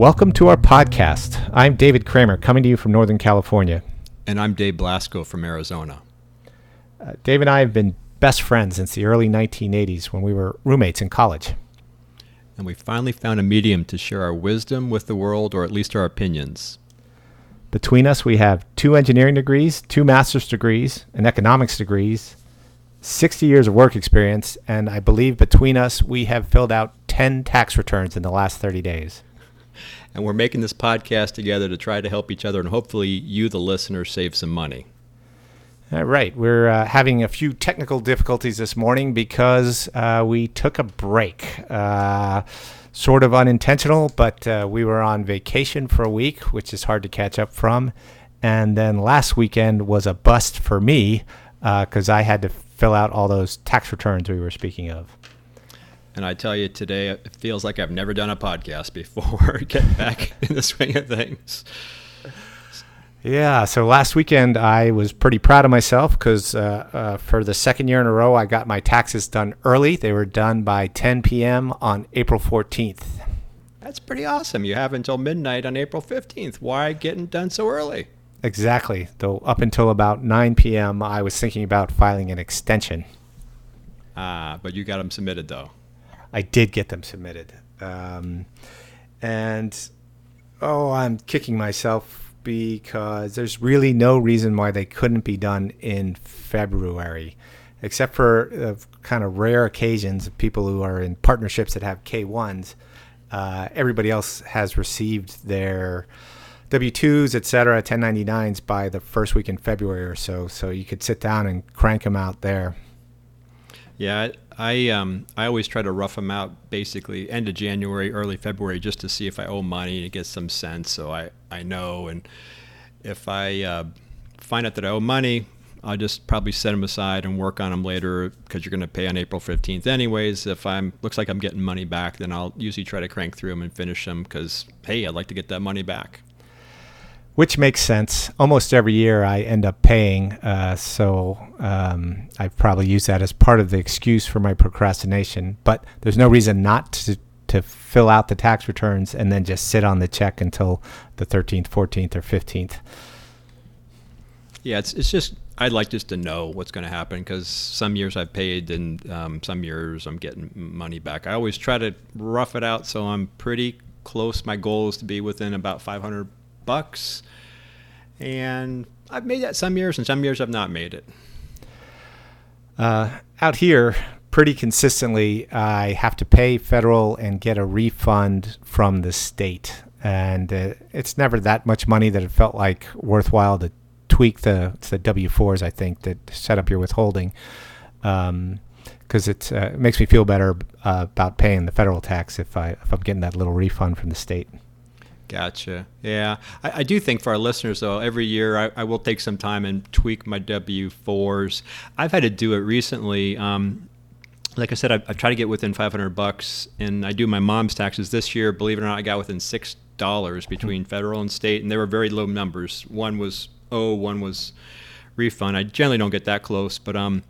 Welcome to our podcast. I'm David Kramer, coming to you from Northern California. And I'm Dave Blasco from Arizona. Uh, Dave and I have been best friends since the early 1980s when we were roommates in college. And we finally found a medium to share our wisdom with the world, or at least our opinions. Between us, we have two engineering degrees, two master's degrees, and economics degrees, 60 years of work experience, and I believe between us, we have filled out 10 tax returns in the last 30 days. And we're making this podcast together to try to help each other and hopefully you, the listener, save some money. All right. We're uh, having a few technical difficulties this morning because uh, we took a break. Uh, sort of unintentional, but uh, we were on vacation for a week, which is hard to catch up from. And then last weekend was a bust for me because uh, I had to fill out all those tax returns we were speaking of. And I tell you, today it feels like I've never done a podcast before, getting back in the swing of things. Yeah, so last weekend I was pretty proud of myself because uh, uh, for the second year in a row, I got my taxes done early. They were done by 10 p.m. on April 14th. That's pretty awesome. You have until midnight on April 15th. Why getting done so early? Exactly. Though up until about 9 p.m., I was thinking about filing an extension. Ah, but you got them submitted though. I did get them submitted. Um, and oh, I'm kicking myself because there's really no reason why they couldn't be done in February, except for uh, kind of rare occasions of people who are in partnerships that have K1s. Uh, everybody else has received their W 2s, et cetera, 1099s by the first week in February or so. So you could sit down and crank them out there. Yeah, I um, I always try to rough them out basically end of January, early February, just to see if I owe money and get some sense, so I I know. And if I uh, find out that I owe money, I'll just probably set them aside and work on them later because you're going to pay on April 15th anyways. If I'm looks like I'm getting money back, then I'll usually try to crank through them and finish them because hey, I'd like to get that money back which makes sense. Almost every year I end up paying, uh, so um, I probably use that as part of the excuse for my procrastination. But there's no reason not to to fill out the tax returns and then just sit on the check until the 13th, 14th, or 15th. Yeah, it's it's just I'd like just to know what's going to happen because some years I've paid and um, some years I'm getting money back. I always try to rough it out so I'm pretty close. My goal is to be within about 500 bucks. And I've made that some years, and some years I've not made it. Uh, out here, pretty consistently, I have to pay federal and get a refund from the state. And uh, it's never that much money that it felt like worthwhile to tweak the the W fours. I think that set up your withholding, because um, it uh, makes me feel better uh, about paying the federal tax if I if I'm getting that little refund from the state. Gotcha. Yeah. I, I, do think for our listeners, though, every year I, I, will take some time and tweak my W 4s. I've had to do it recently. Um, like I said, I, I try to get within 500 bucks, and I do my mom's taxes this year. Believe it or not, I got within six dollars between federal and state, and they were very low numbers. One was oh, one was refund. I generally don't get that close, but um,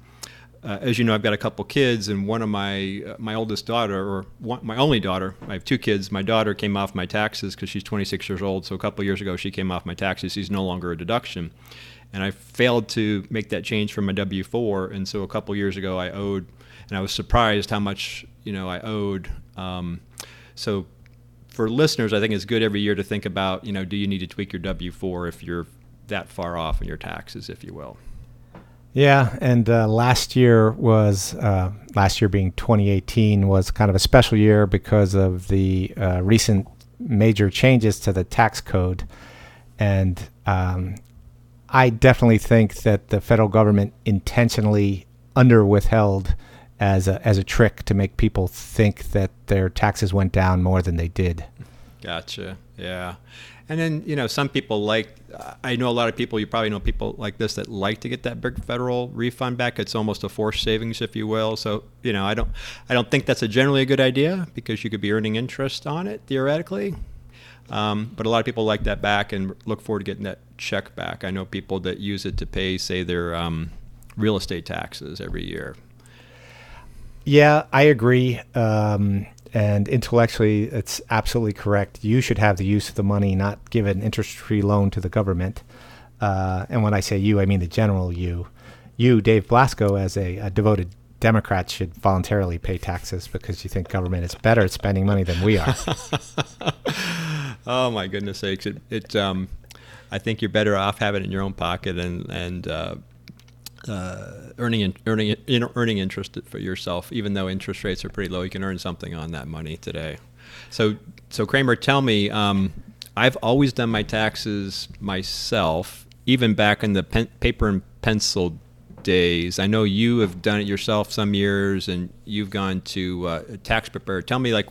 uh, as you know, I've got a couple kids, and one of my uh, my oldest daughter, or one, my only daughter, I have two kids. My daughter came off my taxes because she's 26 years old. So a couple years ago, she came off my taxes. She's no longer a deduction, and I failed to make that change from my W-4. And so a couple years ago, I owed, and I was surprised how much you know I owed. Um, so for listeners, I think it's good every year to think about, you know, do you need to tweak your W-4 if you're that far off in your taxes, if you will. Yeah, and uh, last year was uh, last year being 2018 was kind of a special year because of the uh, recent major changes to the tax code, and um, I definitely think that the federal government intentionally under withheld as a, as a trick to make people think that their taxes went down more than they did. Gotcha. Yeah. And then, you know, some people like, I know a lot of people, you probably know people like this that like to get that big federal refund back. It's almost a forced savings, if you will. So, you know, I don't, I don't think that's a generally a good idea because you could be earning interest on it theoretically. Um, but a lot of people like that back and look forward to getting that check back. I know people that use it to pay, say, their um, real estate taxes every year. Yeah, I agree. Um, and intellectually, it's absolutely correct. You should have the use of the money, not give an interest-free loan to the government. Uh, and when I say you, I mean the general you. You, Dave Blasco, as a, a devoted Democrat, should voluntarily pay taxes because you think government is better at spending money than we are. oh my goodness sakes! It, it um, I think you're better off having it in your own pocket and and uh, uh, earning earning earning interest for yourself. Even though interest rates are pretty low, you can earn something on that money today. So so Kramer, tell me. Um, I've always done my taxes myself, even back in the pen, paper and pencil days. I know you have done it yourself some years, and you've gone to uh, a tax preparer. Tell me, like,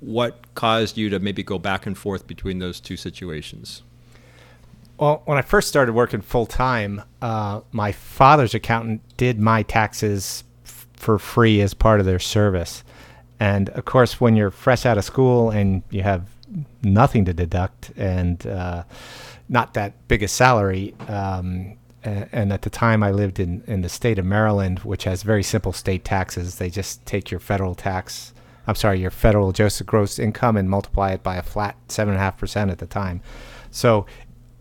what caused you to maybe go back and forth between those two situations? Well, when I first started working full time, uh, my father's accountant did my taxes f- for free as part of their service. And of course, when you're fresh out of school and you have nothing to deduct and uh, not that big a salary, um, and at the time I lived in, in the state of Maryland, which has very simple state taxes. They just take your federal tax, I'm sorry, your federal adjusted gross income and multiply it by a flat 7.5% at the time. So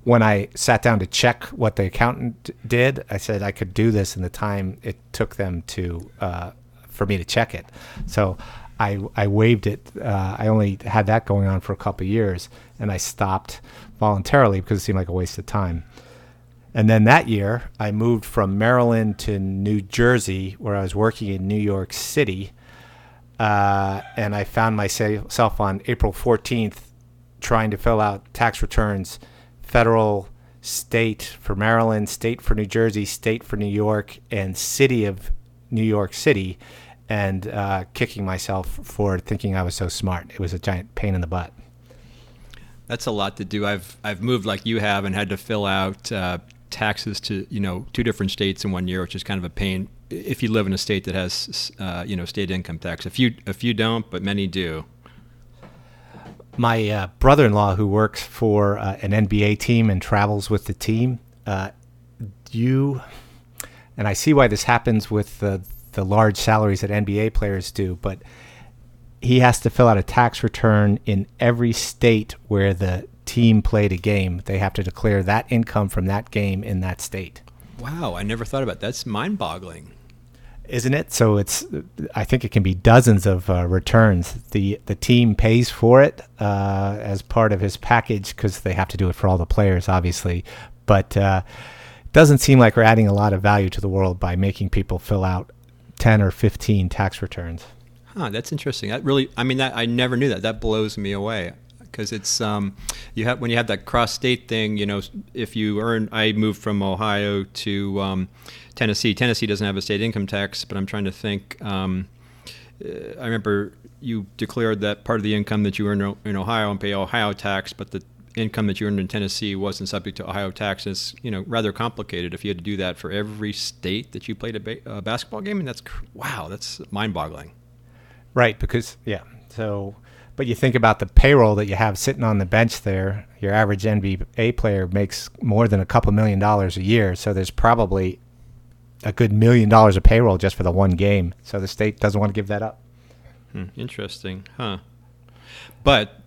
when I sat down to check what the accountant did, I said I could do this in the time it took them to uh, for me to check it. So I I waived it. Uh, I only had that going on for a couple years, and I stopped voluntarily because it seemed like a waste of time. And then that year, I moved from Maryland to New Jersey, where I was working in New York City. Uh, and I found myself on April 14th trying to fill out tax returns federal, state for Maryland, state for New Jersey, state for New York, and city of New York City, and uh, kicking myself for thinking I was so smart. It was a giant pain in the butt. That's a lot to do. I've I've moved like you have and had to fill out uh, taxes to you know two different states in one year, which is kind of a pain if you live in a state that has uh, you know state income tax. A few a few don't, but many do my uh, brother-in-law who works for uh, an NBA team and travels with the team, uh, you and I see why this happens with the the large salaries that NBA players do, but he has to fill out a tax return in every state where the team played a game. They have to declare that income from that game in that state. Wow, I never thought about that. That's mind-boggling isn't it? So it's I think it can be dozens of uh, returns. The the team pays for it uh, as part of his package because they have to do it for all the players, obviously. But uh, doesn't seem like we're adding a lot of value to the world by making people fill out ten or fifteen tax returns. Huh, that's interesting. That really, I mean, that I never knew that. That blows me away because it's um, you have when you have that cross state thing. You know, if you earn, I moved from Ohio to um, Tennessee. Tennessee doesn't have a state income tax, but I'm trying to think. Um, uh, I remember you declared that part of the income that you earned in Ohio and pay Ohio tax, but the income that you earned in Tennessee wasn't subject to Ohio taxes. You know, rather complicated if you had to do that for every state that you played a, ba- a basketball game, and that's wow, that's mind-boggling. Right, because yeah, so but you think about the payroll that you have sitting on the bench there. Your average NBA player makes more than a couple million dollars a year, so there's probably a good million dollars of payroll just for the one game. So the state doesn't want to give that up. Hmm, interesting, huh? But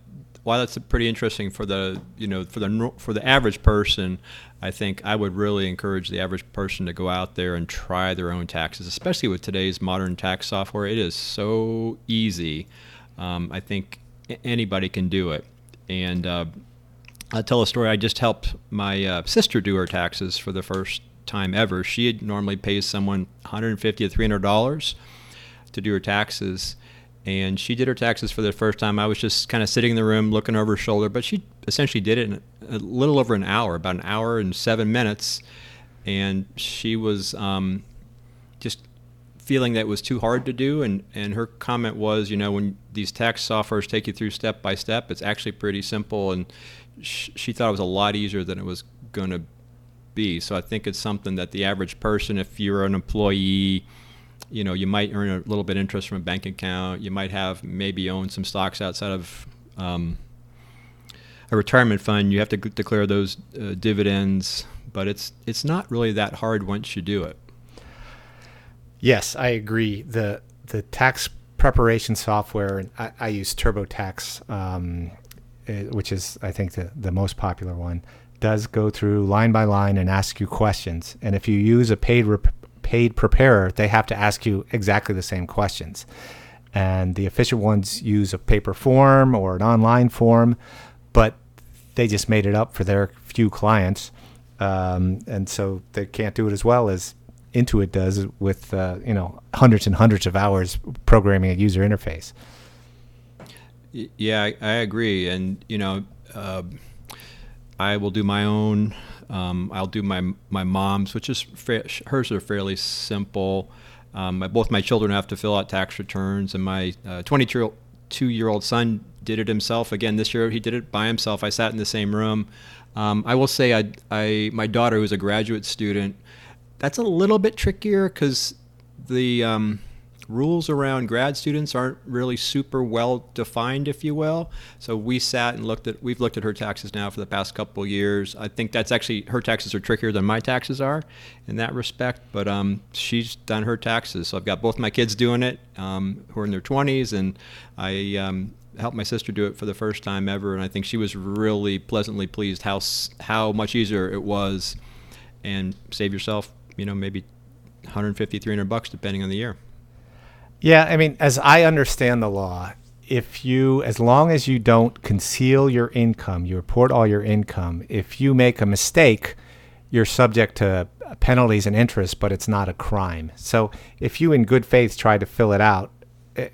while that's pretty interesting for the you know for the for the average person, I think I would really encourage the average person to go out there and try their own taxes, especially with today's modern tax software. It is so easy. Um, I think anybody can do it, and uh, I'll tell a story. I just helped my uh, sister do her taxes for the first time ever. She normally pays someone 150 to 300 dollars to do her taxes, and she did her taxes for the first time. I was just kind of sitting in the room looking over her shoulder, but she essentially did it in a little over an hour, about an hour and seven minutes, and she was um, feeling that was too hard to do and, and her comment was you know when these tax softwares take you through step by step it's actually pretty simple and sh- she thought it was a lot easier than it was going to be. So I think it's something that the average person, if you're an employee, you know, you might earn a little bit interest from a bank account. You might have maybe own some stocks outside of um, a retirement fund. You have to declare those uh, dividends, but it's it's not really that hard once you do it. Yes, I agree. the The tax preparation software, and I, I use TurboTax, um, eh, which is I think the the most popular one. Does go through line by line and ask you questions, and if you use a paid rep- paid preparer, they have to ask you exactly the same questions. And the official ones use a paper form or an online form, but they just made it up for their few clients, um, and so they can't do it as well as Intuit does with uh, you know hundreds and hundreds of hours programming a user interface. Yeah, I, I agree, and you know, uh, I will do my own. Um, I'll do my my mom's, which is fa- hers are fairly simple. Um, my, both my children have to fill out tax returns, and my 22 uh, year old son did it himself. Again, this year he did it by himself. I sat in the same room. Um, I will say, I, I my daughter, who's a graduate student, that's a little bit trickier because the um, rules around grad students aren't really super well defined, if you will. So we sat and looked at we've looked at her taxes now for the past couple years. I think that's actually her taxes are trickier than my taxes are in that respect. But um, she's done her taxes, so I've got both my kids doing it um, who are in their 20s, and I um, helped my sister do it for the first time ever, and I think she was really pleasantly pleased how how much easier it was, and save yourself you know maybe 150 300 bucks depending on the year. Yeah i mean as i understand the law if you as long as you don't conceal your income you report all your income if you make a mistake you're subject to penalties and interest but it's not a crime. So if you in good faith try to fill it out eh,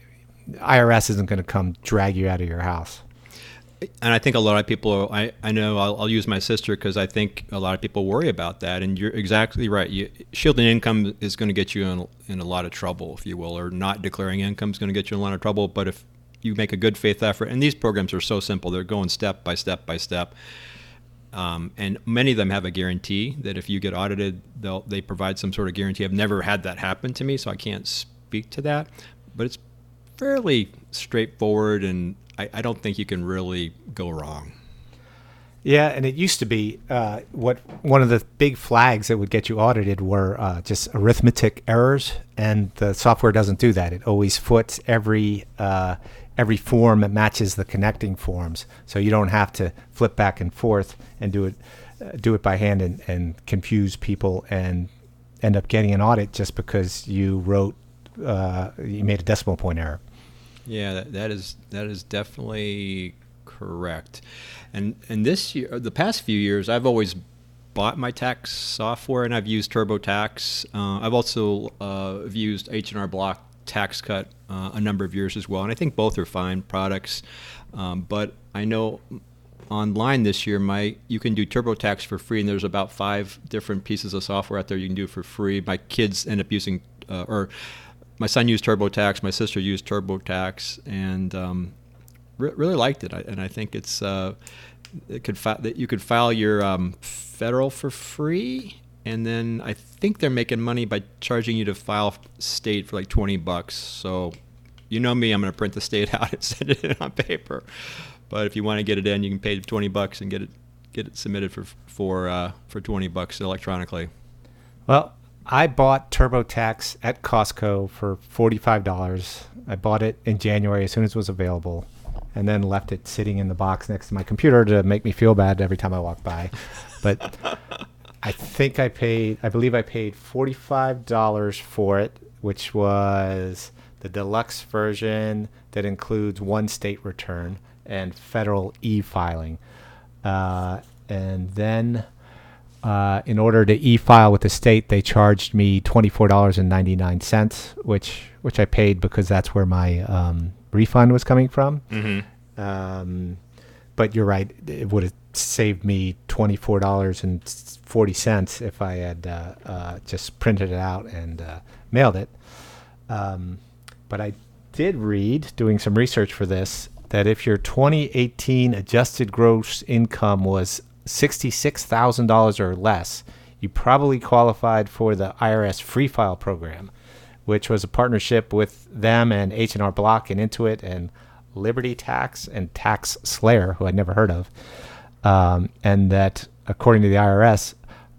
irs isn't going to come drag you out of your house and I think a lot of people, I, I know I'll, I'll use my sister because I think a lot of people worry about that. And you're exactly right. You, shielding income is going to get you in, in a lot of trouble, if you will, or not declaring income is going to get you in a lot of trouble. But if you make a good faith effort, and these programs are so simple, they're going step by step by step. Um, and many of them have a guarantee that if you get audited, they'll they provide some sort of guarantee. I've never had that happen to me, so I can't speak to that. But it's fairly straightforward and I, I don't think you can really go wrong. Yeah, and it used to be uh, what one of the big flags that would get you audited were uh, just arithmetic errors, and the software doesn't do that. It always foots every uh, every form that matches the connecting forms, so you don't have to flip back and forth and do it uh, do it by hand and, and confuse people and end up getting an audit just because you wrote uh, you made a decimal point error. Yeah, that, that is that is definitely correct. And and this year, the past few years, I've always bought my tax software, and I've used TurboTax. Uh, I've also uh, used H and R Block TaxCut uh, a number of years as well, and I think both are fine products. Um, but I know online this year, my you can do TurboTax for free, and there's about five different pieces of software out there you can do for free. My kids end up using uh, or my son used TurboTax, my sister used TurboTax, and um, re- really liked it. I, and I think it's uh, it could fi- that you could file your um, federal for free, and then I think they're making money by charging you to file state for like twenty bucks. So, you know me, I'm going to print the state out and send it in on paper. But if you want to get it in, you can pay twenty bucks and get it get it submitted for for uh, for twenty bucks electronically. Well, I bought TurboTax at Costco for $45. I bought it in January as soon as it was available and then left it sitting in the box next to my computer to make me feel bad every time I walk by. But I think I paid, I believe I paid $45 for it, which was the deluxe version that includes one state return and federal e filing. Uh, and then uh, in order to e-file with the state, they charged me twenty-four dollars and ninety-nine cents, which which I paid because that's where my um, refund was coming from. Mm-hmm. Um, but you're right; it would have saved me twenty-four dollars and forty cents if I had uh, uh, just printed it out and uh, mailed it. Um, but I did read, doing some research for this, that if your 2018 adjusted gross income was $66,000 or less, you probably qualified for the IRS Free File program, which was a partnership with them and H&R Block and Intuit and Liberty Tax and Tax Slayer, who I'd never heard of. Um, and that, according to the IRS,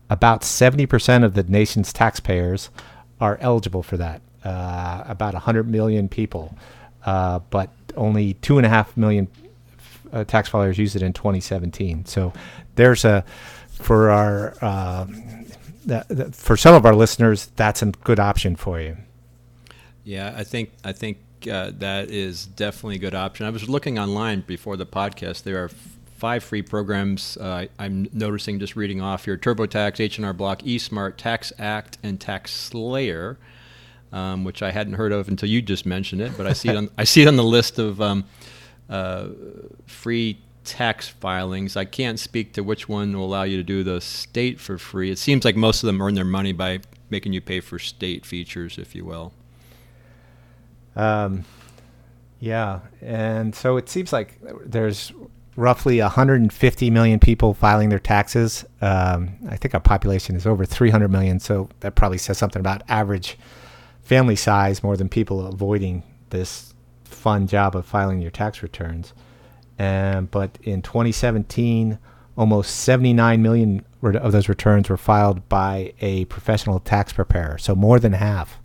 about 70% of the nation's taxpayers are eligible for that. uh, about 100 million people, uh, but only two and a half million uh, tax filers used it in 2017. So there's a for our uh, that, that for some of our listeners, that's a good option for you. Yeah, I think I think uh, that is definitely a good option. I was looking online before the podcast. There are five free programs. Uh, I'm noticing just reading off here: TurboTax, H&R Block, eSmart, Tax Act, and Tax Slayer, um, which I hadn't heard of until you just mentioned it. But I see it on I see it on the list of um, uh, free tax filings. I can't speak to which one will allow you to do the state for free. It seems like most of them earn their money by making you pay for state features, if you will. Um, yeah, and so it seems like there's roughly 150 million people filing their taxes. Um, I think our population is over 300 million, so that probably says something about average family size more than people avoiding this fun job of filing your tax returns. And but in 2017, almost 79 million of those returns were filed by a professional tax preparer, so more than half.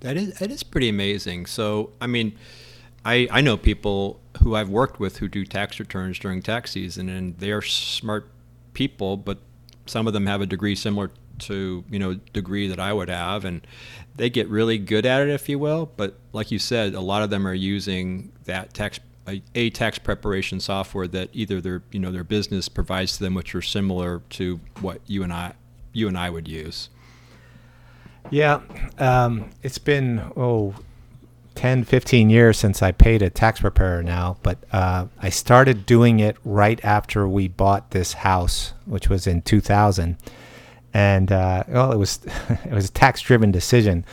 That is that is pretty amazing. So I mean, I I know people who I've worked with who do tax returns during tax season, and they are smart people, but some of them have a degree similar to you know degree that I would have, and they get really good at it, if you will. But like you said, a lot of them are using that tax a, a, tax preparation software that either their you know their business provides to them, which are similar to what you and I you and I would use. Yeah, um, it's been oh 10, 15 years since I paid a tax preparer now, but uh, I started doing it right after we bought this house, which was in 2000. And uh, well, it was it was a tax-driven decision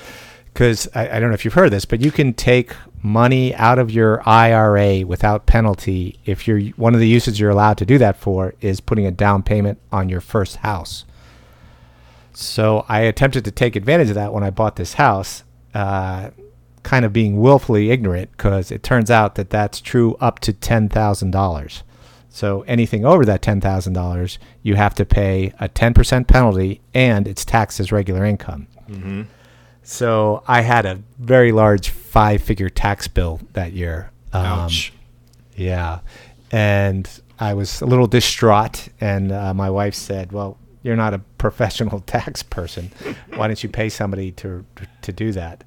because I, I don't know if you've heard this, but you can take money out of your IRA without penalty if you're one of the uses you're allowed to do that for is putting a down payment on your first house. So I attempted to take advantage of that when I bought this house, uh, kind of being willfully ignorant because it turns out that that's true up to $10,000. So anything over that $10,000, you have to pay a 10% penalty and it's taxed as regular income. Mm-hmm. So I had a very large five figure tax bill that year. Um, Ouch. Yeah. And I was a little distraught. And uh, my wife said, Well, you're not a professional tax person. Why don't you pay somebody to to do that?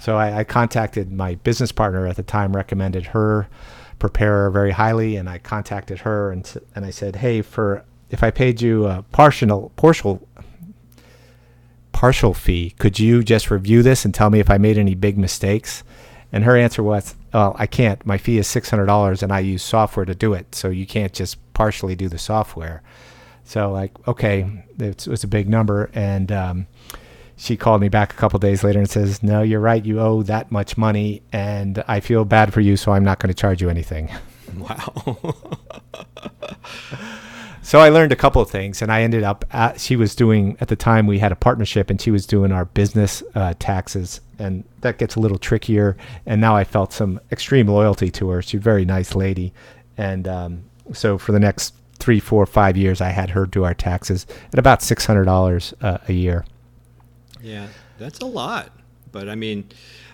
So I, I, contacted my business partner at the time, recommended her preparer very highly, and I contacted her and and I said, hey, for if I paid you a partial partial partial fee, could you just review this and tell me if I made any big mistakes? And her answer was, "Well, I can't. My fee is six hundred dollars, and I use software to do it. So you can't just partially do the software." So like, okay, it was a big number, and um, she called me back a couple days later and says, "No, you're right. You owe that much money, and I feel bad for you, so I'm not going to charge you anything." Wow. so I learned a couple of things, and I ended up. At, she was doing at the time we had a partnership, and she was doing our business uh, taxes, and that gets a little trickier. And now I felt some extreme loyalty to her. She's a very nice lady, and um, so for the next three, four, five years, I had her do our taxes at about six hundred dollars uh, a year. Yeah, that's a lot. But I mean,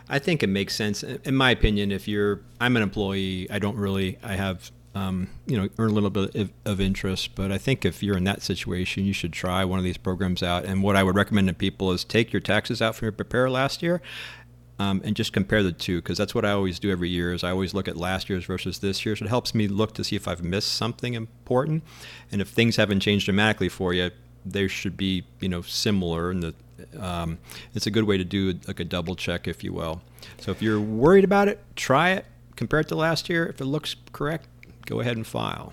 I think it makes sense. In my opinion, if you're, I'm an employee. I don't really. I have, um, you know, earn a little bit of, of interest. But I think if you're in that situation, you should try one of these programs out. And what I would recommend to people is take your taxes out from your preparer last year um, and just compare the two because that's what I always do every year. Is I always look at last year's versus this year's. It helps me look to see if I've missed something important, and if things haven't changed dramatically for you, they should be you know similar. And the um, it's a good way to do like a double check, if you will. So if you're worried about it, try it. Compare it to last year. If it looks correct, go ahead and file.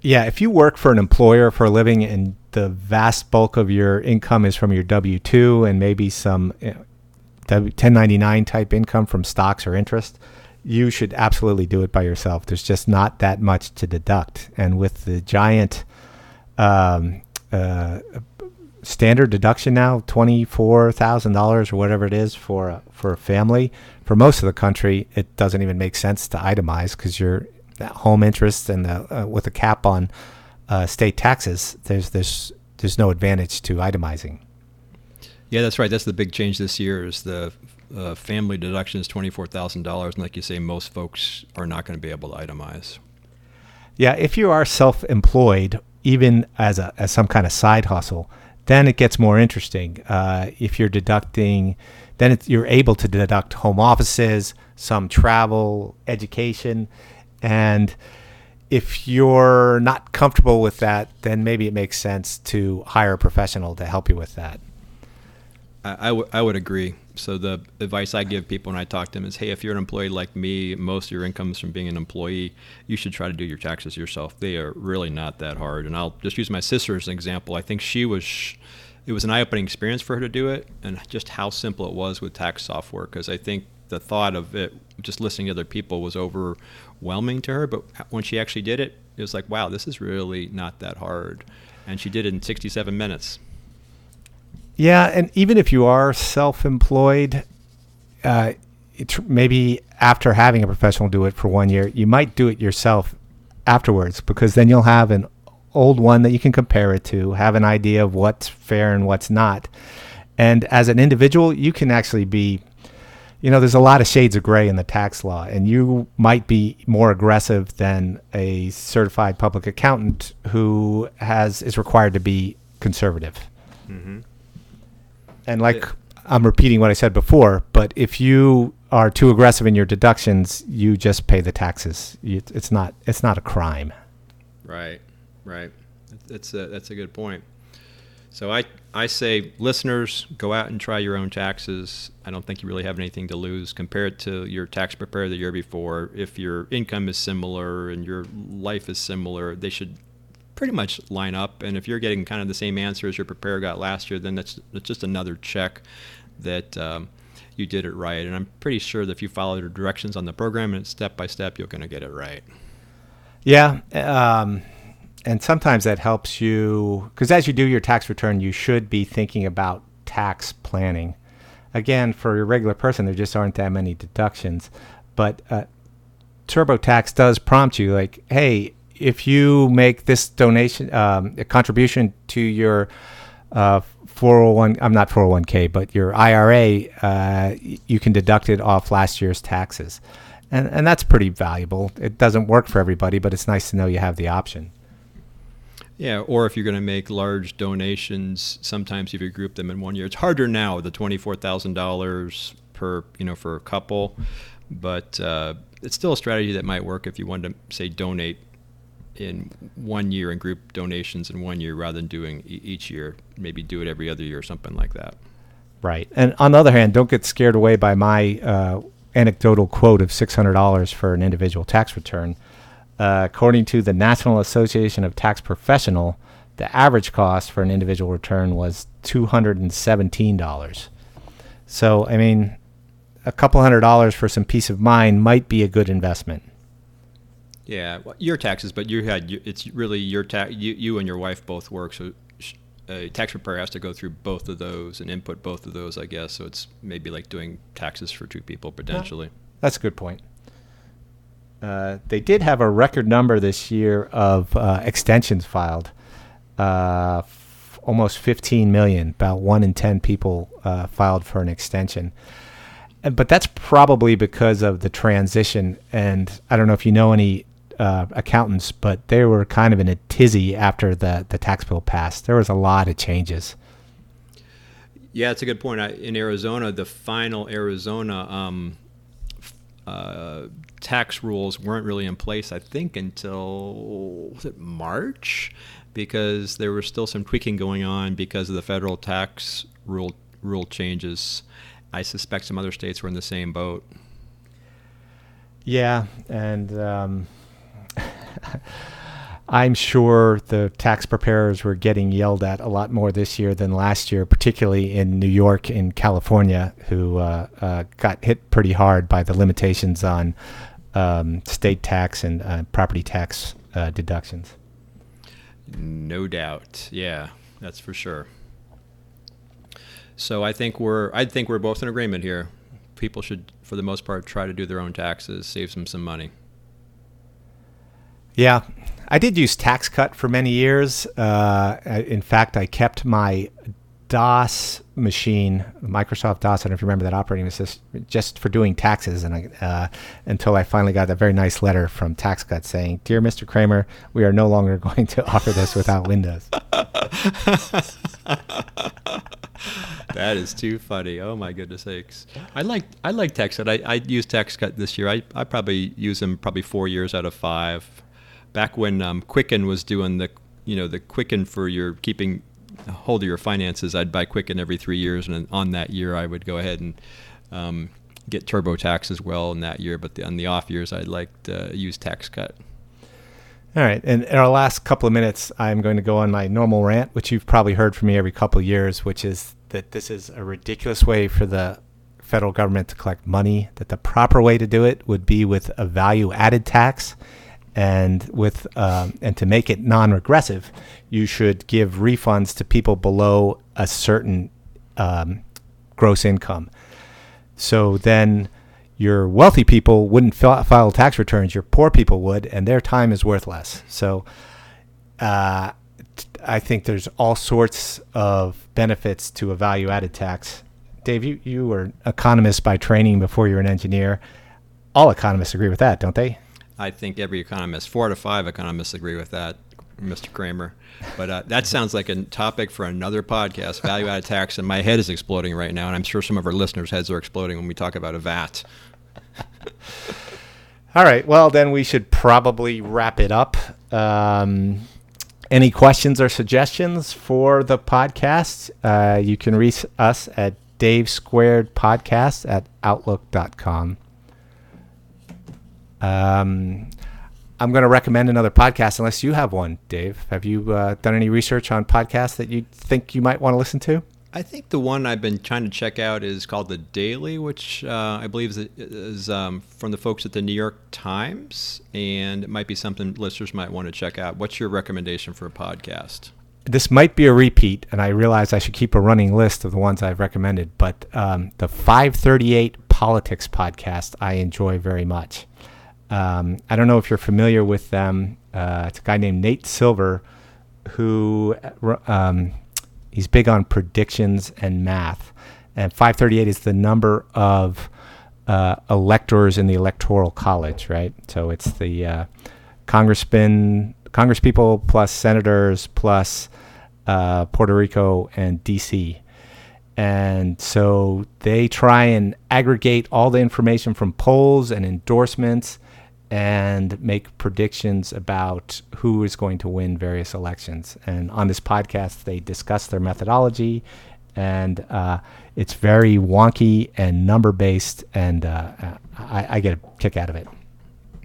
Yeah, if you work for an employer for a living and the vast bulk of your income is from your W two and maybe some 1099 type income from stocks or interest, you should absolutely do it by yourself. There's just not that much to deduct. And with the giant um, uh, standard deduction now, $24,000 or whatever it is for a, for a family, for most of the country, it doesn't even make sense to itemize because your home interest and the, uh, with a cap on uh, state taxes, there's, there's, there's no advantage to itemizing. Yeah, that's right. That's the big change this year. Is the uh, family deduction is twenty four thousand dollars, and like you say, most folks are not going to be able to itemize. Yeah, if you are self-employed, even as a as some kind of side hustle, then it gets more interesting. Uh, if you're deducting, then you're able to deduct home offices, some travel, education, and if you're not comfortable with that, then maybe it makes sense to hire a professional to help you with that. I, I, w- I would agree. So the advice I give people when I talk to them is, hey, if you're an employee like me, most of your income is from being an employee. You should try to do your taxes yourself. They are really not that hard. And I'll just use my sister as an example. I think she was, it was an eye-opening experience for her to do it, and just how simple it was with tax software. Because I think the thought of it, just listening to other people, was overwhelming to her. But when she actually did it, it was like, wow, this is really not that hard. And she did it in 67 minutes. Yeah, and even if you are self-employed, uh, maybe after having a professional do it for one year, you might do it yourself afterwards because then you'll have an old one that you can compare it to, have an idea of what's fair and what's not. And as an individual, you can actually be, you know, there's a lot of shades of gray in the tax law, and you might be more aggressive than a certified public accountant who has is required to be conservative. Mm-hmm. And like yeah. I'm repeating what I said before, but if you are too aggressive in your deductions, you just pay the taxes. It's not it's not a crime. Right, right. That's a, that's a good point. So I I say listeners go out and try your own taxes. I don't think you really have anything to lose. Compare it to your tax preparer the year before. If your income is similar and your life is similar, they should pretty much line up. And if you're getting kind of the same answer as your preparer got last year, then that's, that's just another check that um, you did it right. And I'm pretty sure that if you follow the directions on the program and step by step, you're going to get it right. Yeah. Um, and sometimes that helps you because as you do your tax return, you should be thinking about tax planning. Again, for your regular person, there just aren't that many deductions. But uh, TurboTax does prompt you, like, hey, if you make this donation, um, a contribution to your uh, 401, I'm not 401k, but your IRA, uh, you can deduct it off last year's taxes. And, and that's pretty valuable. It doesn't work for everybody, but it's nice to know you have the option. Yeah, or if you're going to make large donations, sometimes if you group them in one year, it's harder now. The twenty-four thousand dollars per, you know, for a couple, but uh, it's still a strategy that might work if you wanted to say donate in one year and group donations in one year rather than doing each year. Maybe do it every other year or something like that. Right. And on the other hand, don't get scared away by my uh, anecdotal quote of $600 for an individual tax return. Uh, according to the National Association of Tax Professional, the average cost for an individual return was $217. So, I mean, a couple hundred dollars for some peace of mind might be a good investment. Yeah, well, your taxes, but you had it's really your tax. You, you and your wife both work, so a tax preparer has to go through both of those and input both of those, I guess. So it's maybe like doing taxes for two people potentially. That's a good point. Uh, they did have a record number this year of uh, extensions filed, uh, f- almost 15 million. About one in 10 people uh, filed for an extension but that's probably because of the transition. And I don't know if you know any uh, accountants, but they were kind of in a tizzy after the, the tax bill passed. There was a lot of changes. Yeah, it's a good point. I, in Arizona, the final Arizona um, uh, tax rules weren't really in place, I think, until was it March, because there was still some tweaking going on because of the federal tax rule rule changes. I suspect some other states were in the same boat. Yeah, and um, I'm sure the tax preparers were getting yelled at a lot more this year than last year, particularly in New York and California, who uh, uh, got hit pretty hard by the limitations on um, state tax and uh, property tax uh, deductions. No doubt. Yeah, that's for sure. So I think we're I think we're both in agreement here. People should, for the most part, try to do their own taxes, save them some money. Yeah, I did use TaxCut for many years. Uh, in fact, I kept my DOS machine, Microsoft DOS. I don't know if you remember that operating system, just for doing taxes. And I, uh, until I finally got that very nice letter from TaxCut saying, "Dear Mr. Kramer, we are no longer going to offer this without Windows." that is too funny. Oh my goodness sakes! I like I like TaxCut. I, I used TaxCut this year. I, I probably use them probably four years out of five. Back when um, Quicken was doing the you know the Quicken for your keeping hold of your finances, I'd buy Quicken every three years, and on that year I would go ahead and um, get TurboTax as well in that year. But the, on the off years, I'd like to use TaxCut. All right, and in our last couple of minutes, I'm going to go on my normal rant, which you've probably heard from me every couple of years, which is that this is a ridiculous way for the federal government to collect money. That the proper way to do it would be with a value-added tax, and with um, and to make it non-regressive, you should give refunds to people below a certain um, gross income. So then your wealthy people wouldn't file tax returns, your poor people would, and their time is worth less. So uh, I think there's all sorts of benefits to a value added tax. Dave, you, you were an economist by training before you're an engineer. All economists agree with that, don't they? I think every economist, four out of five economists agree with that, Mr. Kramer. But uh, that sounds like a topic for another podcast, value added tax, and my head is exploding right now, and I'm sure some of our listeners' heads are exploding when we talk about a VAT. All right. Well, then we should probably wrap it up. Um, any questions or suggestions for the podcast? Uh, you can reach us at Dave Squared Podcast at Outlook.com. Um, I'm going to recommend another podcast unless you have one, Dave. Have you uh, done any research on podcasts that you think you might want to listen to? I think the one I've been trying to check out is called The Daily, which uh, I believe is, is um, from the folks at the New York Times, and it might be something listeners might want to check out. What's your recommendation for a podcast? This might be a repeat, and I realize I should keep a running list of the ones I've recommended, but um, the 538 Politics podcast I enjoy very much. Um, I don't know if you're familiar with them. Uh, it's a guy named Nate Silver who um, he's big on predictions and math. And 538 is the number of uh, electors in the electoral college, right? So it's the uh, congressmen, congresspeople plus senators plus uh, Puerto Rico and D.C. And so they try and aggregate all the information from polls and endorsements and make predictions about who is going to win various elections. And on this podcast, they discuss their methodology, and uh, it's very wonky and number based, and uh, I, I, get a kick out of it.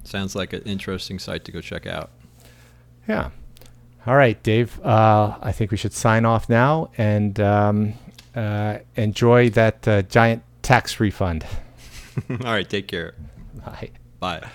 Sounds like an interesting site to go check out. Yeah. All right, Dave. Uh, I think we should sign off now and um, uh, enjoy that uh, giant tax refund. All right. Take care. Bye. Bye.